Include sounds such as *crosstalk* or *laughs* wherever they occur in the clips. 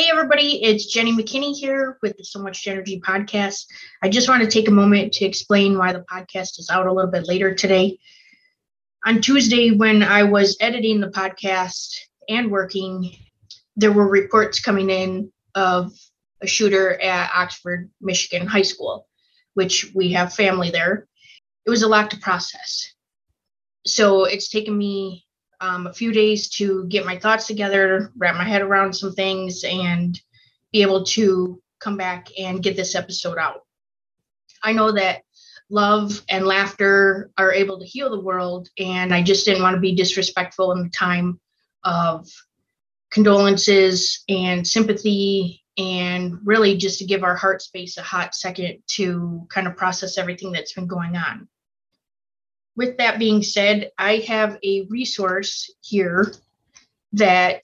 Hey, everybody, it's Jenny McKinney here with the So Much Energy podcast. I just want to take a moment to explain why the podcast is out a little bit later today. On Tuesday, when I was editing the podcast and working, there were reports coming in of a shooter at Oxford, Michigan High School, which we have family there. It was a lot to process. So it's taken me um, a few days to get my thoughts together, wrap my head around some things, and be able to come back and get this episode out. I know that love and laughter are able to heal the world, and I just didn't want to be disrespectful in the time of condolences and sympathy, and really just to give our heart space a hot second to kind of process everything that's been going on with that being said, I have a resource here that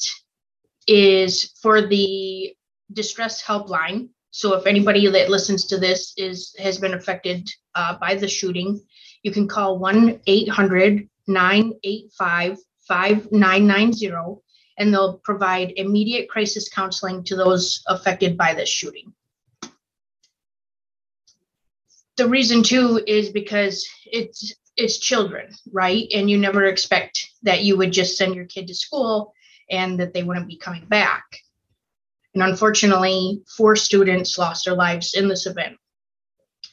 is for the distress helpline. So if anybody that listens to this is has been affected uh, by the shooting, you can call 1-800-985-5990 and they'll provide immediate crisis counseling to those affected by this shooting. The reason too is because it's it's children, right? And you never expect that you would just send your kid to school and that they wouldn't be coming back. And unfortunately, four students lost their lives in this event.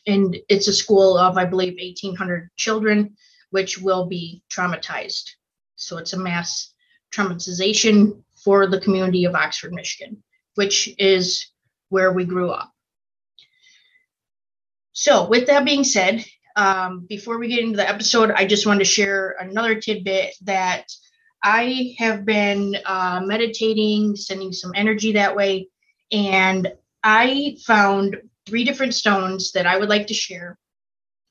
And it's a school of, I believe, 1,800 children, which will be traumatized. So it's a mass traumatization for the community of Oxford, Michigan, which is where we grew up. So, with that being said, um, before we get into the episode, I just wanted to share another tidbit that I have been uh, meditating, sending some energy that way, and I found three different stones that I would like to share.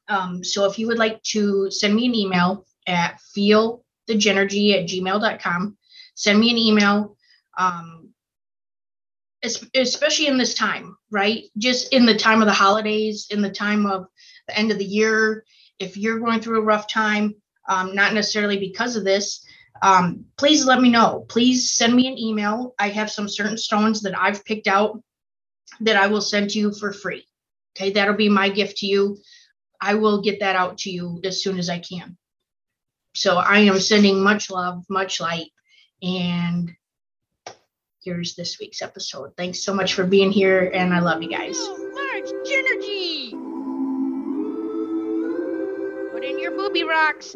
Um, so if you would like to send me an email at feelthejenergy at gmail.com, send me an email. Um, especially in this time, right? Just in the time of the holidays, in the time of the end of the year, if you're going through a rough time, um, not necessarily because of this, um, please let me know. Please send me an email. I have some certain stones that I've picked out that I will send to you for free. Okay, that'll be my gift to you. I will get that out to you as soon as I can. So I am sending much love, much light, and here's this week's episode. Thanks so much for being here, and I love you guys. Rocks.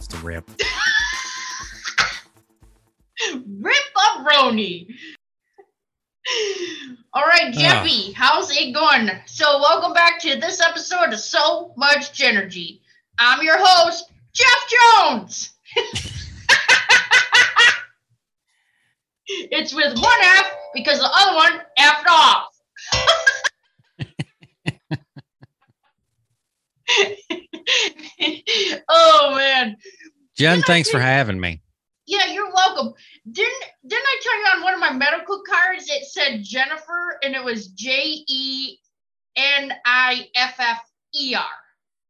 Off the rip. *laughs* rip up Roni. All right, Jeffy, uh. how's it going? So, welcome back to this episode of So Much Energy. I'm your host, Jeff Jones. It's with one F because the other one effed off. oh man. Jen, thanks for having me. Yeah, you're welcome. Didn't didn't I tell you on one of my medical cards it said Jennifer and it was J E N I F F E R.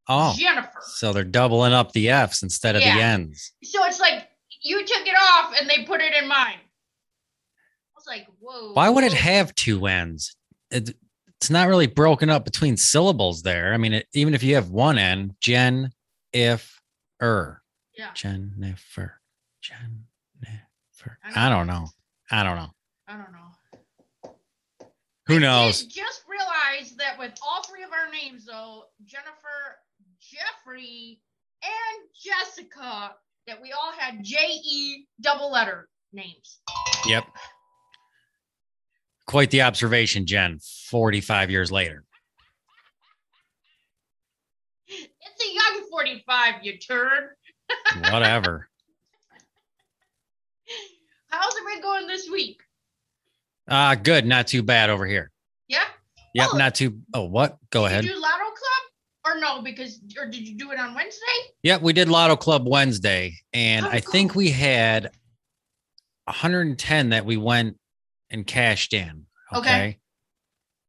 Oh, Jennifer. So they're doubling up the F's instead of yeah. the N's. So it's like you took it off and they put it in mine I was like, whoa. Why would it have two ends? It, it's not really broken up between syllables there. I mean, it, even if you have one N, Jen, if, er. Yeah. Jennifer. Jennifer. I, I don't know. I don't know. I don't know. Who knows? Just realized that with all three of our names, though, Jennifer, Jeffrey, and Jessica, that we all had J E double letter names. Yep. Quite the observation, Jen, 45 years later. It's a young 45, you turd. Whatever. *laughs* How's it been going this week? Uh good. Not too bad over here. Yeah? Yep, Oh. not too. Oh, what? Go Did ahead. you do Lotto Club? Or no, because or did you do it on Wednesday? Yep, we did Lotto Club Wednesday, and How'd I go? think we had 110 that we went and cashed in. Okay. Okay.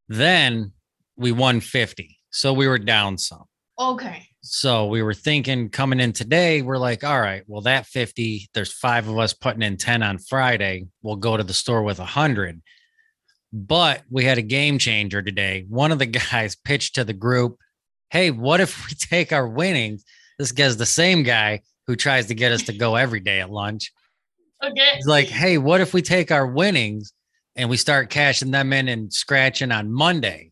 Then we won 50, so we were down some. Okay. So we were thinking coming in today, we're like, all right, well, that 50, there's five of us putting in 10 on Friday. We'll go to the store with 100. But we had a game changer today. One of the *laughs* guys pitched to the group, hey, what if we *laughs* take our winnings? This guy's the same guy who tries to get us to go every day at lunch. Okay. He's like, hey, what if we take our winnings and we start cashing them in and scratching on Monday?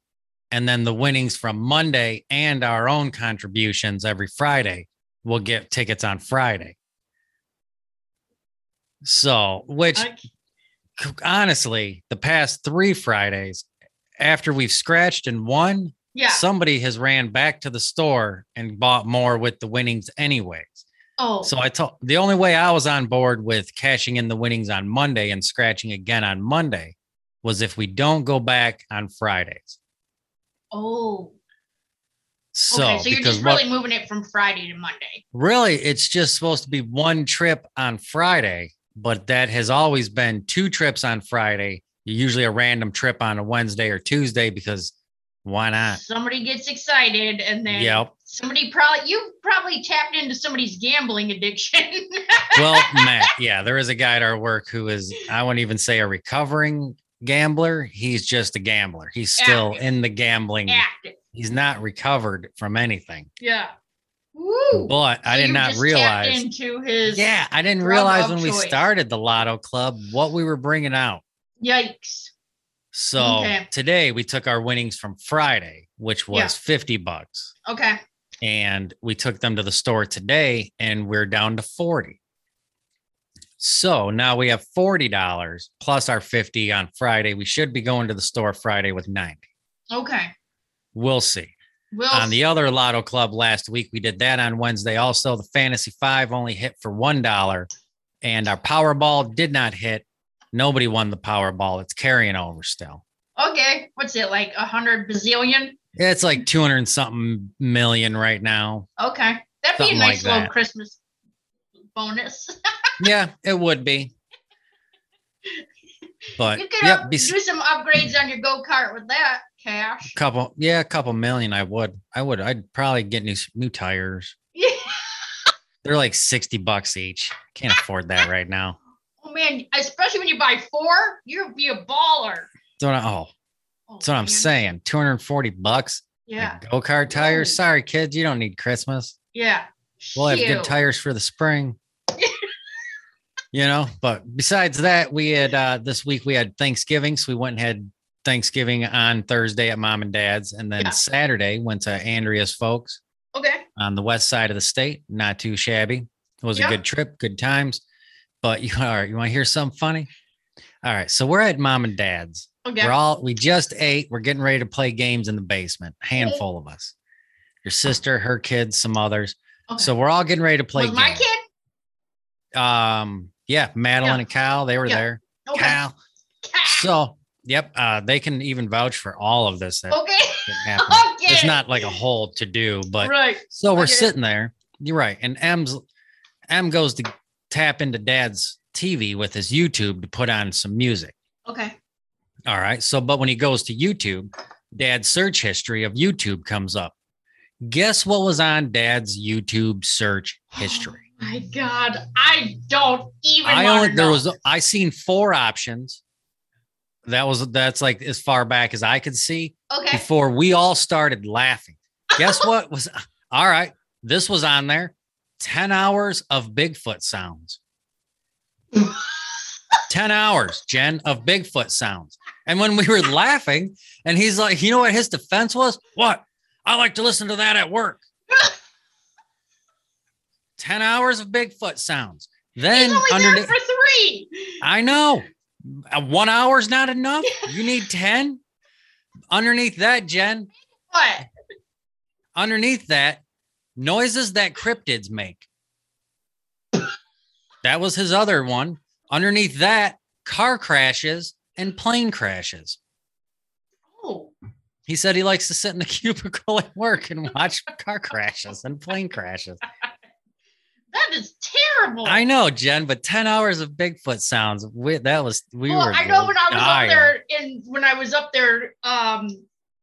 And then the winnings from Monday and our own contributions every Friday will get tickets on Friday. So, which I- honestly, the past three Fridays, after we've scratched and won, yeah. somebody has ran back to the store and bought more with the winnings, anyways. oh. So I told the only way I was on board with cashing in the winnings on Monday and scratching again on Monday was if we don't go back on Fridays. Oh. So, okay. So you're just what, really moving it from Friday to Monday. really it's just supposed to be one trip on Friday, but that has always been two trips on Friday. Usually a random trip on a Wednesday or Tuesday because why not? Somebody gets excited and then Yep. somebody probably you probably tapped into somebody's gambling addiction. *laughs* Well, Matt, yeah, there is a guy at our work who is, I wouldn't even say a recovering gambler. He's just a gambler. He's still Active. in the gambling. Active. He's not recovered from anything. Yeah. Woo. But I So did not realize. into his Yeah, I didn't realize of when we choice. started the Lotto Club what we were bringing out. Yikes. So Okay. today we took our winnings from Friday, which was Yeah. 50 bucks. Okay. and we took them to the store today and we're down to 40 so now we have $40 plus our 50 on friday we should be going to the store friday with 90 Okay. we'll see We'll on the other lotto club last week we did that on wednesday also the fantasy five only hit for one dollar and our powerball did not hit nobody won the powerball it's carrying over still Okay. What's it like? A hundred bazillion? it's like 200 and something million right now Okay. That'd be a nice like little that. Christmas bonus. *laughs* yeah it would be but you could yep, uh, up- bes- do some upgrades on your go kart with that cash. couple yeah a couple million i would i would i'd probably get new new tires Yeah. *laughs* they're like 60 bucks each can't afford that right now *laughs* Oh man, especially when you buy four, you'll be a baller. don't oh Oh, that's what i'm saying 240 bucks Yeah. go-kart tires sorry kids you don't need christmas Yeah. we'll have Shoot. good tires for the spring you know but besides that we had uh this week we had thanksgiving so we went and had thanksgiving on thursday at mom and dad's and then Yeah. saturday went to andrea's folks Okay. on the west side of the state. Not too shabby. It was Yeah. a good trip, good times. But *laughs* you are you want to hear something funny? All right, so we're at mom and dad's. Okay. We're all we just ate. We're getting ready to play games in the basement. Handful of us. Your sister, her kids, some others. okay. So we're all getting ready to play my kid? Um, yeah, Madeline Yeah. and Cal, they were Yeah. there. Okay. Cal. So, yep, uh, they can even vouch for all of this that, Okay. that *laughs* okay. It's not like a whole to do, but right. So we're Okay. sitting there. You're right. And M's M goes to tap into dad's TV with his YouTube to put on some music. Okay. All right. So, but when he goes to YouTube, dad's search history of YouTube comes up. Guess what was on dad's YouTube search *gasps* history? My God, I don't even. I only there was I seen four options. That was that's like as far back as I could see Okay. before we all started laughing. Guess *laughs* what was all right? This was on there 10 hours of Bigfoot sounds. 10 hours, Jen, of Bigfoot sounds. And when we were laughing, and he's like, you know what his defense was? What? I like to listen to that at work. 10 hours of Bigfoot sounds. Then He's only underneath, there for three. I know. Uh, one hour is not enough. *laughs* You need 10. Underneath that, Jen, What? underneath that, noises that cryptids make. that was his other one. Underneath that, car crashes and plane crashes. Oh, He said he likes to sit in the *laughs* cubicle at work and watch car crashes and plane crashes. That is terrible. I know, Jen, but 10 hours of Bigfoot sounds. We, that was, we well, were. I know when I was dying. up there and when I was up there, um,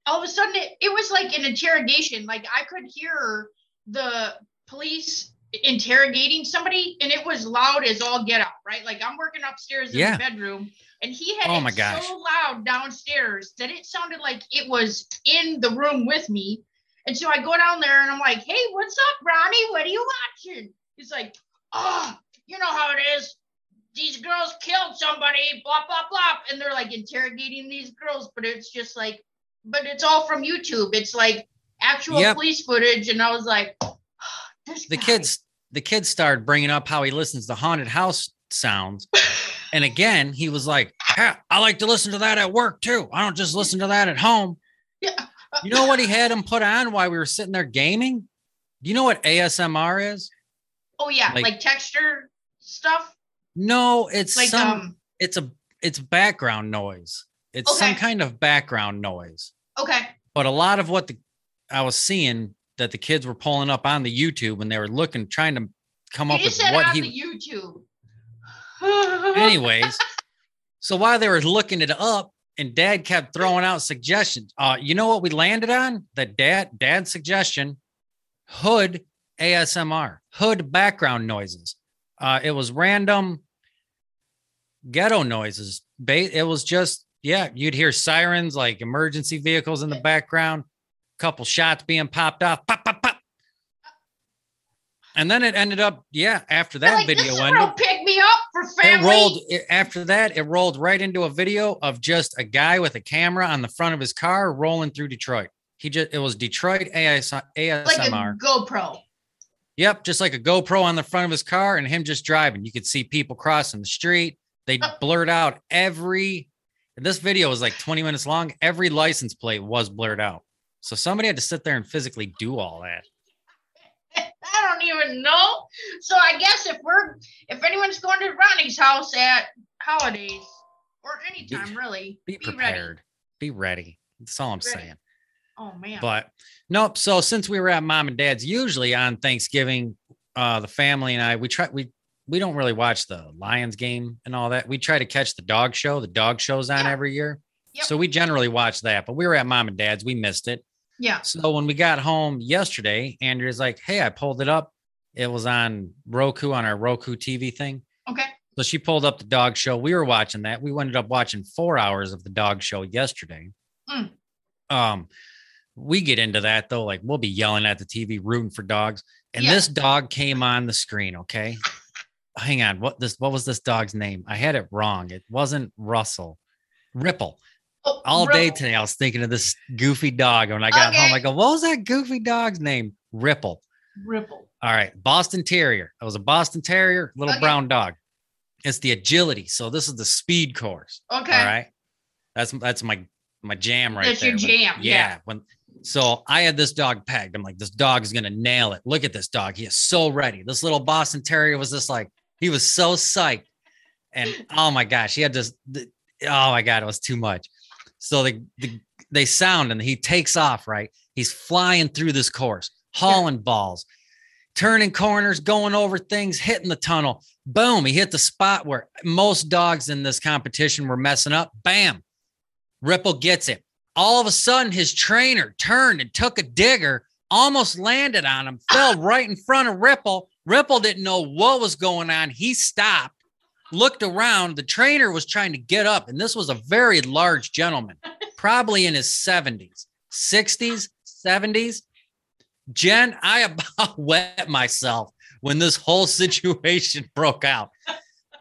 all of a sudden it, it was like an interrogation. Like I could hear the police interrogating somebody and it was loud as all get out, right? Like I'm working upstairs in Yeah. the bedroom and he had Oh it my gosh. so loud downstairs that it sounded like it was in the room with me. And so I go down there and I'm like, hey, what's up, Ronnie? What are you watching? He's like, oh, you know how it is. These girls killed somebody, blah, blah, blah. And they're like interrogating these girls, but it's just like, but it's all from YouTube. It's like actual Yep. police footage. And I was like, ah, this the guy. kids the kids started bringing up how he listens to haunted house sounds and again he was like "Yeah, i like to listen to that at work too i don't just listen to that at home Yeah. you know what he had him put on while we were sitting there gaming do you know what asmr is Oh, yeah. like- Like, texture stuff. no it's Like, some um, it's a it's background noise it's some kind of background noise okay. but a lot of what the i was seeing that the kids were pulling up on the youtube and they were looking trying to come You up with what he the YouTube. anyways *laughs* so while they were looking it up and dad kept throwing out suggestions uh you know what we landed on the dad dad's suggestion hood asmr hood background noises. Uh it was random ghetto noises. It was just yeah you'd hear sirens like emergency vehicles in the background a couple shots being popped off pop pop pop. And then it ended up yeah after that like, video ended pick me up for family. it rolled it, after that it rolled right into a video of just a guy with a camera on the front of his car rolling through detroit. He just it was detroit AS, like asmr a GoPro. Yep just like a gopro on the front of his car and him just driving. You could see people crossing the street. They blurred out every this video was like 20 minutes long. Every license plate was blurred out. So somebody had to sit there and physically do all that. *laughs* I don't even know. So I guess if we're if anyone's going to Ronnie's house at holidays or anytime really, be ready. prepared. Be ready. That's all i'm Ready. saying Oh man. But nope. So since we were at mom and dad's, usually on Thanksgiving, uh, the family and I, we try we we don't really watch the Lions game and all that. We try to catch the dog show. The dog show's on Yeah. every year. Yep. So we generally watch that. But we were at mom and dad's, we missed it. yeah. So when we got home yesterday, Andrea's like, Hey, I pulled it up. It was on Roku on our Roku TV thing. Okay. So she pulled up the dog show. We were watching that. We ended up watching four hours of the dog show yesterday. Mm. Um, we get into that though. Like we'll be yelling at the TV, rooting for dogs. And Yeah. this dog came on the screen. Okay. Hang on. What this what was this dog's name? I had it wrong. It wasn't Russell. Ripple. Oh, All day today, I was thinking of this goofy dog. When I got home, I go, what was that goofy dog's name? Ripple. Ripple. All right, Boston Terrier. It was a Boston Terrier, little Okay. brown dog. It's the agility. So this is the speed course. Okay. All right, that's that's my my jam right That's there. your When- jam, yeah. When so I had this dog pegged. I'm like, this dog is gonna nail it. Look at this dog. He is so ready. This little Boston Terrier was just like he was so psyched. And oh my gosh, he had this. oh my god, it was too much. So they the, they sound and he takes off. Right, he's flying through this course, hauling balls, turning corners, going over things, hitting the tunnel. Boom, he hit the spot where most dogs in this competition were messing up. Bam, Ripple gets it. All of a sudden, his trainer turned and took a digger, almost landed on him, fell *laughs* right in front of Ripple. Ripple didn't know what was going on. He stopped, looked around. The trainer was trying to get up, and this was a very large gentleman, *laughs* probably in his 70s, 60s, 70s. Jen, I *laughs* about wet myself when this whole situation broke out.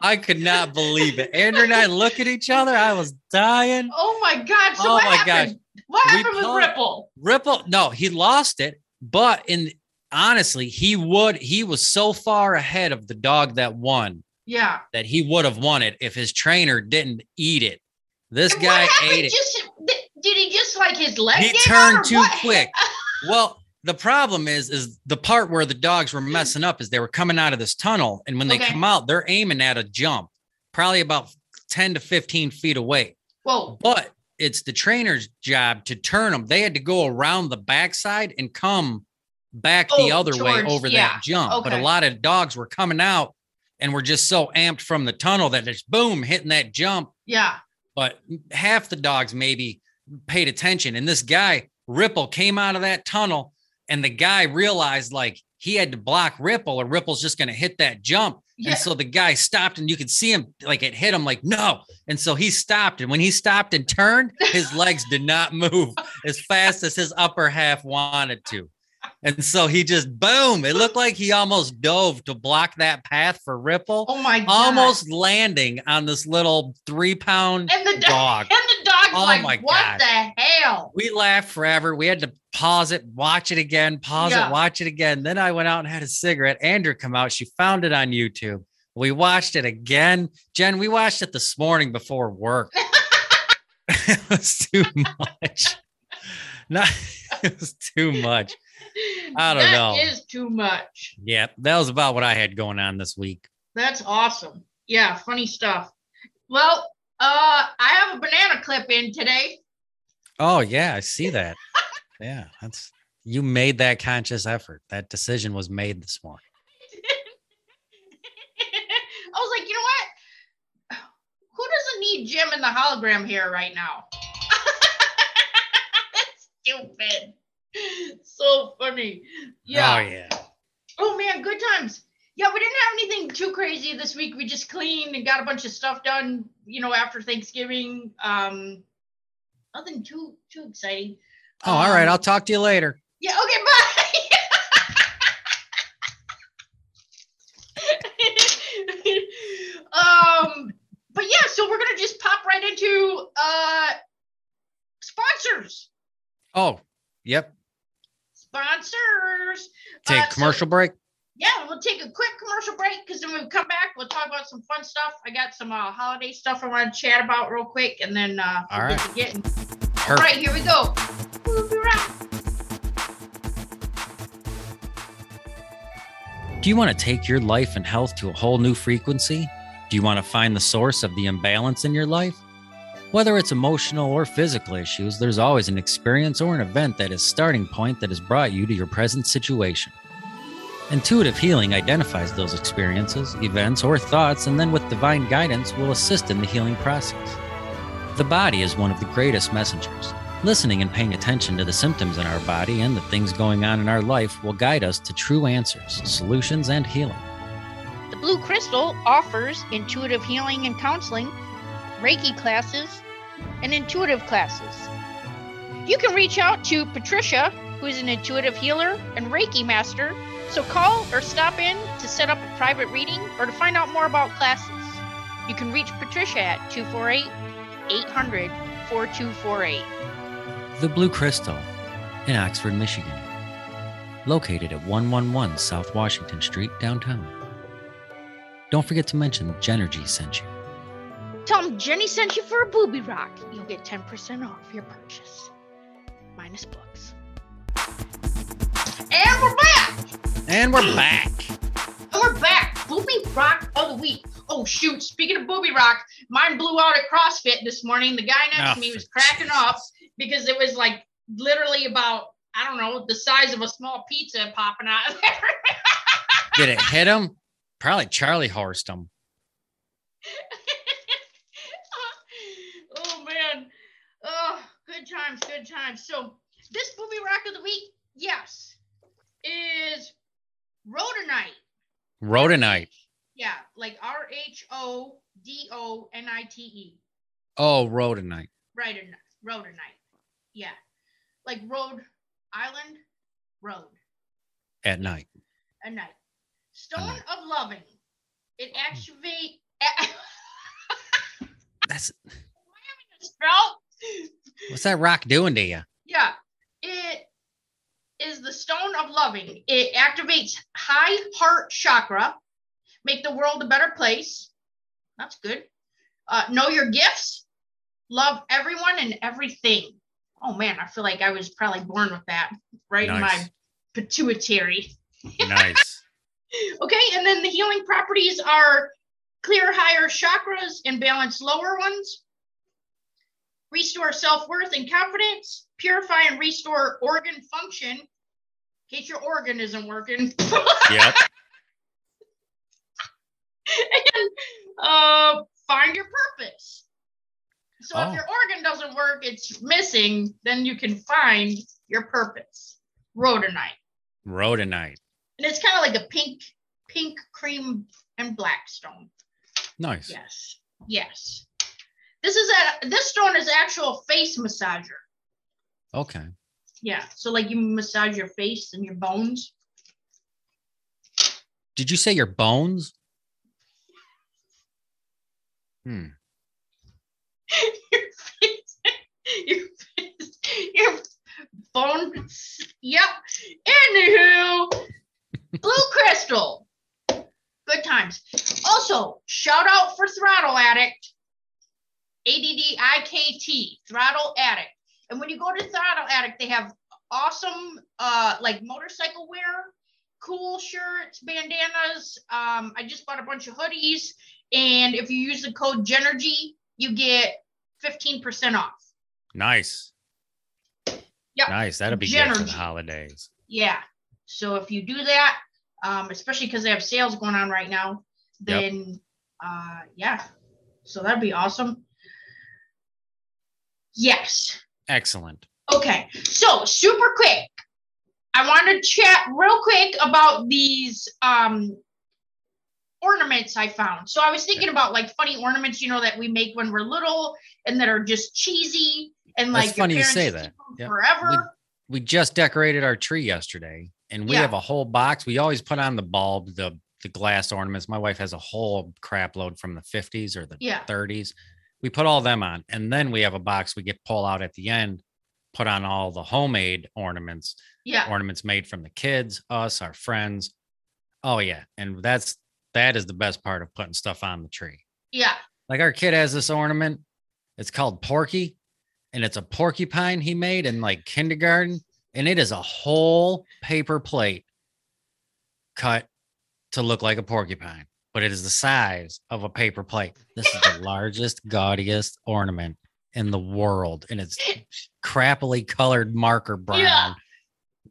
I could not believe it. Andrea and I look at each other. I was dying. Oh my God. So Oh what my happened? What We happened with pulled- Ripple? Ripple, no, he lost it, but in honestly, he would he was so far ahead of the dog that won Yeah. that he would have won it if his trainer didn't eat it. This And guy what ate it. Just did he just like his leg? He turned too what? quick. *laughs* Well, the problem is, is the part where the dogs were mm. messing up is they were coming out of this tunnel, and when they Okay. come out, they're aiming at a jump, probably about ten to fifteen feet away. Whoa. But it's the trainer's job to turn them. They had to go around the backside and come back the Oh, other way over yeah, that jump. But a lot of dogs were coming out and were just so amped from the tunnel that it's boom hitting that jump. Yeah. But half the dogs maybe paid attention. And this guy, Ripple, came out of that tunnel and the guy realized like he had to block Ripple or Ripple's just going to hit that jump. Yeah. And so the guy stopped and you could see him like it hit him like no. And so he stopped. And when he stopped and turned, his legs did not move as fast as his upper half wanted to. And so he just boom. It looked like he almost dove to block that path for Ripple, Oh my god. almost landing on this little three pound and the dog and the dog's Oh like, my what God. the hell? We laughed forever. We had to pause it, watch it again, pause Yeah. it, watch it again. Then I went out and had a cigarette. Andrea come out. She found it on YouTube. We watched it again. Jen, we watched it this morning before work. *laughs* *laughs* it was too much. Not *laughs* it was too much. *laughs* I don't know. That is too much. Yeah, that was about what I had going on this week. That's awesome. Yeah, funny stuff. Well, uh, I have a banana clip in today. Oh yeah, I see that. *laughs* yeah, that's you made that conscious effort. That decision was made this morning. *laughs* I was like, you know what? Who doesn't need Jem and the hologram here right now? That's stupid. *laughs* So funny. Yeah. Oh yeah. Oh man, good times. Yeah, we didn't have anything too crazy this week. We just cleaned and got a bunch of stuff done, you know, after Thanksgiving. Um nothing too too exciting. Oh, all right. Um, I'll talk to you later. Yeah, okay, bye. *laughs* um, but yeah, so we're gonna just pop right into uh sponsors. Oh, yep. Sponsors. Take Uh, so- commercial break. yeah, we'll take a quick commercial break because then we'll come back. We'll talk about some fun stuff. I got some uh, holiday stuff I want to chat about real quick, and then uh, All to getting. All right, here we go. We'll be right Do you want to take your life and health to a whole new frequency? Do you want to find the source of the imbalance in your life? Whether it's emotional or physical issues, there's always an experience or an event that is starting point that has brought you to your present situation. Intuitive healing identifies those experiences, events, or thoughts, and then with divine guidance will assist in the healing process. The body is one of the greatest messengers. Listening and paying attention to the symptoms in our body and the things going on in our life will guide us to true answers, solutions, and healing. The Blue Crystal offers intuitive healing and counseling, Reiki classes, and intuitive classes. You can reach out to Patricia, who is an intuitive healer and Reiki master, so call or stop in to set up a private reading or to find out more about classes. You can reach Patricia at 248 800 4248. The Blue Crystal in Oxford, Michigan. Located at 111 South Washington Street, downtown. Don't forget to mention Jenergy sent you. Tell them Jenny sent you for a booby rock. You'll get 10% off your purchase. Minus books. And we're back. And we're back. And we're back. Booby Rock of the week. Oh shoot! Speaking of Booby Rock, mine blew out at CrossFit this morning. The guy next Oh, to me oh. was for cracking up because it was like literally about I don't know the size of a small pizza popping out of there. *laughs* Did it hit him? Probably Charlie horsed him. oh man. Oh, good times, good times. So this Booby Rock of the week, yes, is Rhodonite. Rhodonite. Yeah, like R H O D O N I T E. Oh, Rhodonite. Right, Rhodonite. Yeah, like Rhode Island, Road, At night. At night. Stone night. of Loving. It activate. *laughs* That's spell. What's that rock doing to you? Yeah, it is the stone of loving. It activates high heart chakra, make the world a better place. That's good. Uh, know your gifts, love everyone and everything. Oh man, I feel like I was probably born with that right in my pituitary. Nice. *laughs* *laughs* Okay, and then the healing properties are clear higher chakras and balance lower ones, restore self worth and confidence, purify and restore organ function. In case your organ isn't working. *laughs* yep. and uh, find your purpose. So Oh. if your organ doesn't work, it's missing, then you can find your purpose. Rhodonite. Rhodonite. And it's kind of like a pink, pink cream and black stone. Nice. Yes. Yes. This is a this stone is actual face massager. Okay. Yeah. So like you massage your face and your bones. Did you say your bones? Hmm. *laughs* *laughs* your face, your face, your bones. Yep. Anywho, *laughs* blue crystal. Good times. Also, shout out for Throttle Addikt. A-D-D-I-K-T, Throttle Addikt. And when you go to Throttle Addikt, they have awesome uh like motorcycle wear, cool shirts, bandanas. Um, I just bought a bunch of hoodies. And if you use the code Jenergy, you get 15% off. Nice. Yep. Nice. That'll be good for the holidays. Yeah. So if you do that, um, especially because they have sales going on right now, Yep. then uh yeah. So that'd be awesome. Yes. Excellent. Okay. So super quick. I want to chat real quick about these um ornaments I found. So I was thinking about like funny ornaments, you know, that we make when we're little and that are just cheesy and like funny you say that. Yep. forever. We just decorated our tree yesterday and we Yeah. have a whole box. We always put on the bulb, the the glass ornaments. My wife has a whole crap load from the 50s or the Yeah. 30s. We put all them on. And then we have a box we get pull out at the end, put on all the homemade ornaments, Yeah. ornaments made from the kids, us, our friends. Oh yeah. And that's that is the best part of putting stuff on the tree. Yeah. Like our kid has this ornament. It's called Porky, and it's a porcupine he made in like kindergarten, and it is a whole paper plate cut to look like a porcupine, but it is the size of a paper plate. This is the *laughs* largest, gaudiest ornament in the world, and it's *laughs* crappily colored marker brown. Yeah.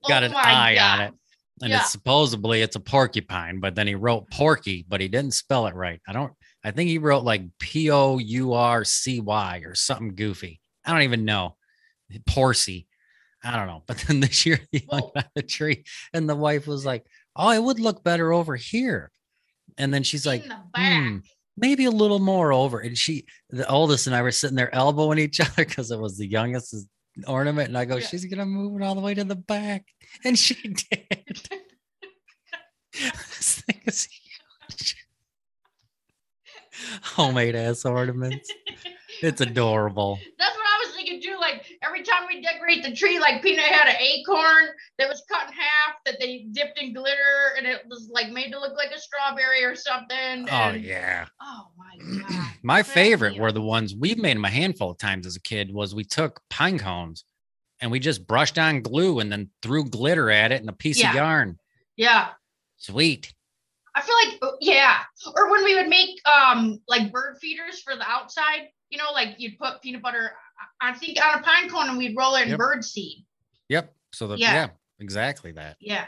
Got Oh an eye on it. And Yeah. it's supposedly it's a porcupine, but then he wrote porky, but he didn't spell it right. I don't I think he wrote like P O U R C Y or something goofy. I don't even know. Porcy. I don't know. *laughs* But then this year he hung on the tree and the wife was like, Oh, it would look better over here. And then she's like, hmm, maybe a little more over. And she, the oldest and I were sitting there elbowing each *laughs* other because it was the youngest's ornament. And I go, Yeah. she's gonna move it all the way to the back. *laughs* And she did. this thing is huge. Homemade ass ornaments. It's adorable. *laughs* That's what I was thinking too. Like every time we decorate the tree, like Peanut had an acorn that was cut in half that they dipped in glitter and it was like made to look like a strawberry or something. Oh and- yeah. Oh my god. *clears throat* My favorite were the ones we've made them a handful of times as a kid was we took pine cones and we just brushed on glue and then threw glitter at it and a piece Yeah. of yarn. Yeah. Sweet. I feel like oh, yeah. Or when we would make um like bird feeders for the outside, you know, like you'd put peanut butter, I think on a pine cone and we'd roll it in Yep. bird seed. Yep. So the Yeah. yeah, exactly that. Yeah.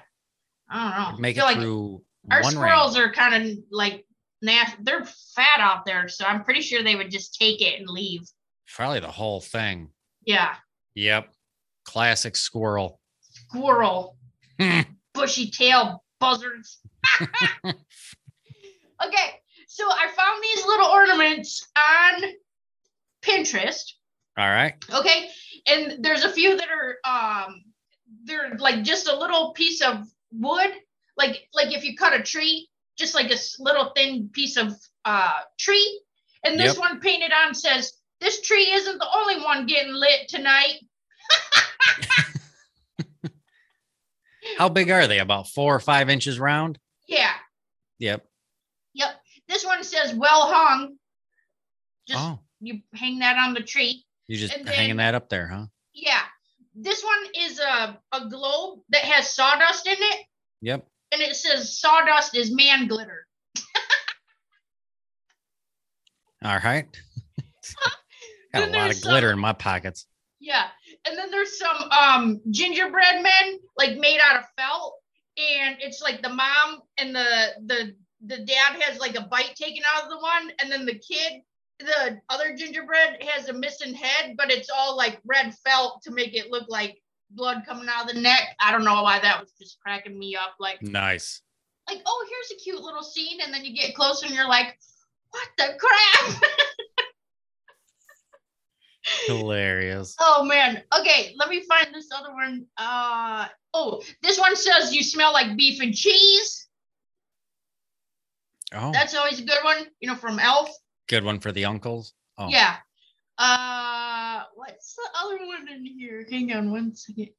I don't know. Make it like through our squirrels rain. are kind of like nasty. They're fat out there, so I'm pretty sure they would just take it and leave. Probably the whole thing. Yeah. Yep. Classic squirrel. Squirrel, Hmm. bushy tail buzzards. *laughs* okay, so I found these little ornaments on Pinterest. All right. Okay, and there's a few that are um they're like just a little piece of wood, like like if you cut a tree, just like a little thin piece of uh tree. And this Yep. one painted on says, "This tree isn't the only one getting lit tonight." *laughs* How big are they? About four or five inches round? Yeah, Yep. yep. This one says, "Well hung." Just oh, you hang that on the tree. You just and hanging that up there, huh? Yeah. this one is a, a globe that has sawdust in it, Yep. and it says sawdust is man glitter. All right. *laughs* Got a lot of glitter some- in my pockets. Yeah. And then there's some um gingerbread men like made out of felt. And it's like the mom and the the the dad has like a bite taken out of the one, and then the kid, the other gingerbread has a missing head, but it's all like red felt to make it look like blood coming out of the neck. I don't know why that was just cracking me up. Like, Nice. like, oh, here's a cute little scene, and then you get closer and you're like, what the crap? *laughs* Hilarious. Oh man. Okay, let me find this other one. Uh oh, this one says you smell like beef and cheese. Oh, That's always a good one, you know, from Elf. Good one for the uncles. Oh, Yeah. Uh what's the other one in here? Hang on one second.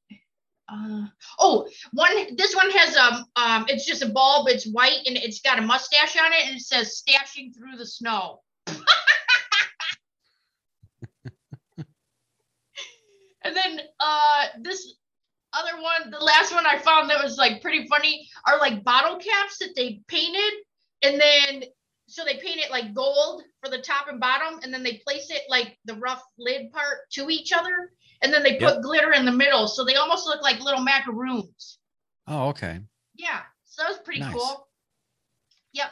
Uh oh, one this one has a. um it's just a bulb, it's white and it's got a mustache on it and it says stashing through the snow. *laughs* and then uh this other one, the last one I found that was like pretty funny are like bottle caps that they painted and then so they paint it like gold for the top and bottom and then they place it like the rough lid part to each other and then they put glitter in the middle. So they almost look like little macaroons. Oh, okay. yeah so that was pretty Nice. cool. Yep.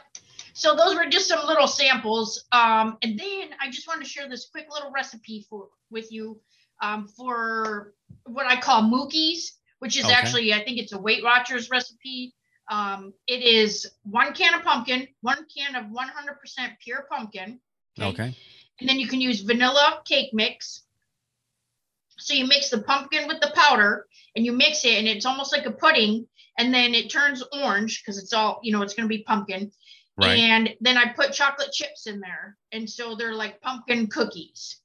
So those were just some little samples. Um, and then i just wanted to share this quick little recipe for with you um, for what i call mookies which is Okay. actually i think it's a weight watchers recipe um, it is one can of pumpkin one can of 100% pure pumpkin Okay. and then you can use vanilla cake mix. So you mix the pumpkin with the powder and you mix it, and it's almost like a pudding. And then it turns orange because it's all, you know, it's going to be pumpkin. Right. And then I put chocolate chips in there. And so they're like pumpkin cookies.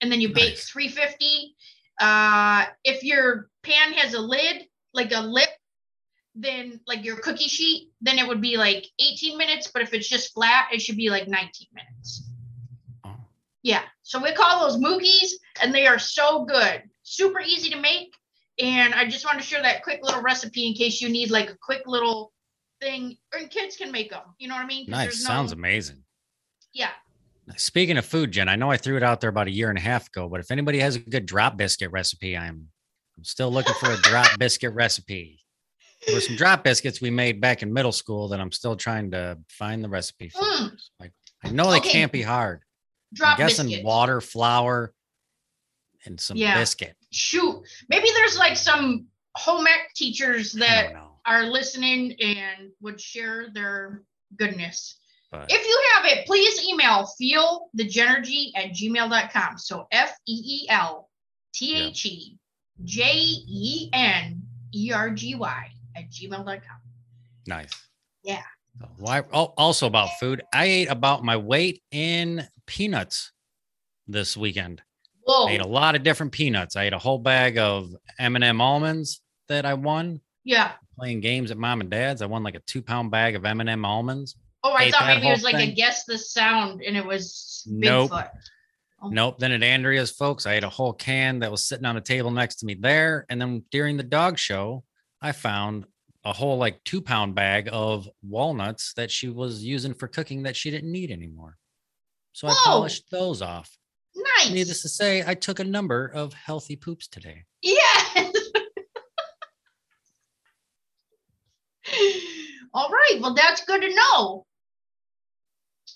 And then you bake Nice. 350. Uh, if your pan has a lid, like a lip, then like your cookie sheet, then it would be like 18 minutes. But if it's just flat, it should be like 19 minutes. Oh, Yeah. So we call those moogies and they are so good. Super easy to make. And I just want to share that quick little recipe in case you need like a quick little thing. And kids can make them. You know what I mean? nice. there's Sounds amazing. Yeah. Speaking of food, Jen, I know I threw it out there about a year and a half ago, but if anybody has a good drop biscuit recipe, I'm I'm still looking for a drop *laughs* biscuit recipe. There were some drop biscuits we made back in middle school that I'm still trying to find the recipe for. Mm. Like I know they Okay. can't be hard. Drop I'm guessing biscuits. water, flour, and some Yeah. biscuit. Shoot. Maybe there's like some home ec teachers that are listening and would share their goodness. But If you have it, please email feelthejenergy at gmail.com. So F E E L T H E J E N E R G Y at gmail.com. nice. Yeah. Why? Oh, also about food. I ate about my weight in peanuts this weekend. Whoa. I ate a lot of different peanuts. I ate a whole bag of M&M almonds that I won Yeah. playing games at mom and dad's. I won like a two pound bag of M&M almonds. Oh, I thought maybe it was like a guess the sound and it was Nope. Bigfoot. Oh. Nope. Then at Andrea's folks, I ate a whole can that was sitting on a table next to me there. And then during the dog show, I found a whole like two pound bag of walnuts that she was using for cooking that she didn't need anymore. So I polished those off. Nice. Needless to say, I took a number of healthy poops today. Yes. *laughs* All right. Well, that's good to know.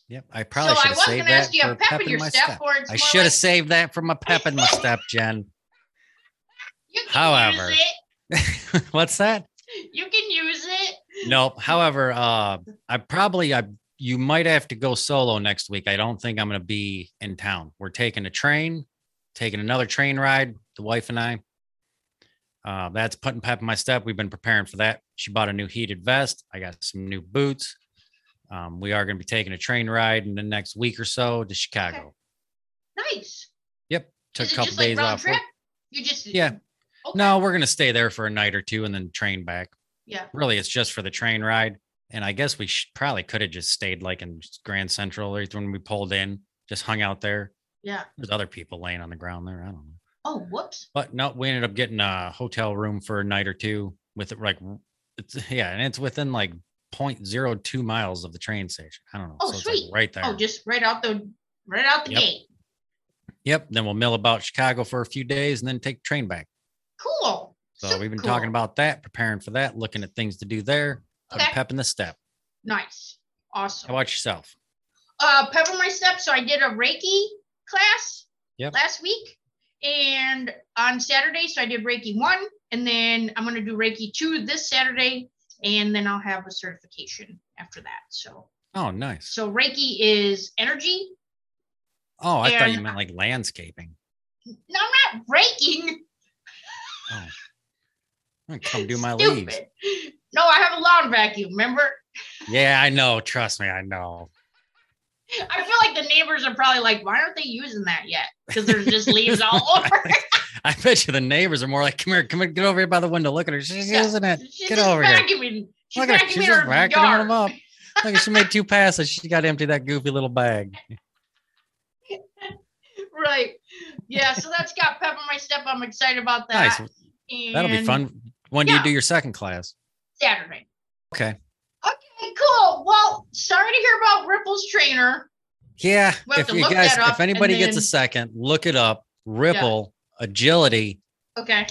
Yep. I probably so should have saved that for a pep in your my step, step. I should have like saved that for my pep in my step, Jen. *laughs* However. *laughs* What's that? You can use it. Nope. However, uh, I probably I you might have to go solo next week. I don't think I'm going to be in town. We're taking a train, taking another train ride. The wife and I. Uh, that's putting pep in my step. We've been preparing for that. She bought a new heated vest. I got some new boots. Um, we are going to be taking a train ride in the next week or so to Chicago. Nice. Yep. Took a couple like days round off. You just Yeah. Okay. No, we're going to stay there for a night or two and then train back. Yeah. really it's just for the train ride and i guess we probably could have just stayed like in grand central or when we pulled in just hung out there Yeah. there's other people laying on the ground there i don't know Oh, whoops. But no, we ended up getting a hotel room for a night or two with it like it's *laughs* yeah, and it's within like 0.02 miles of the train station. I don't know. Oh, so sweet. like right there. Oh, just right out the right out the Yep. gate. Yep. Then we'll mill about Chicago for a few days and then take the train back. Cool. So Super we've been talking about that, preparing for that, looking at things to do there, Okay. pep in the step. Nice. Awesome. How about yourself? uh pepper my step so i did a reiki class Yep. last week and on saturday so i did reiki one and then i'm going to do reiki two this saturday and then i'll have a certification after that so Oh, nice. so reiki is energy Oh, I thought you meant like landscaping. no i'm not raking *laughs* Oh, I'm come do my *laughs* leaves. No i have a lawn vacuum remember Yeah, I know. Trust me, I know. i feel like the neighbors are probably like why aren't they using that yet because there's just leaves all *laughs* over *laughs* I bet you the neighbors are more like, come here, come here, get over here by the window. Look at her. She's Yeah. using it. She's Get over here. She's Look at her. vacuuming She's just vacuuming yard. them up. Look, she made two passes. She got to empty that goofy little bag. Right. Yeah. So that's got pep on my step. I'm excited about that. Nice. that. That'll be fun. When do you do your second class? Saturday. Okay. Okay, cool. Well, sorry to hear about Ripple's trainer. Yeah. We'll If you guys, if anybody and gets a second, look it up. Ripple Agility Okay.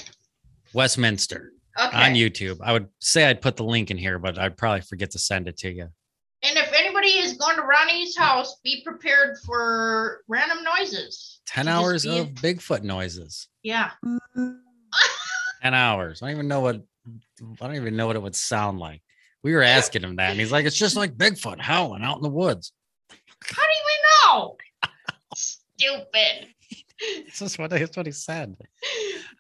Westminster Okay. on YouTube. I would say I'd put the link in here, but I'd probably forget to send it to you. And if anybody is going to Ronnie's house, be prepared for random noises. 10 hours of Bigfoot noises. Yeah. *laughs* 10 hours. I don't even know what I don't even know what it would sound like. We were asking him that, and he's like, it's just like Bigfoot howling out in the woods. How do you know? Stupid. That's just what that's what he said.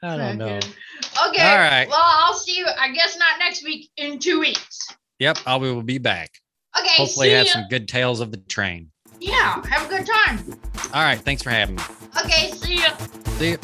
I don't know. Okay. Okay. All right. Well, I'll see you. I guess not next week. In two weeks. Yep, I will be back. Okay. Hopefully have ya. some good tales of the train. Yeah. Have a good time. All right, thanks for having me. Okay. See ya. See you.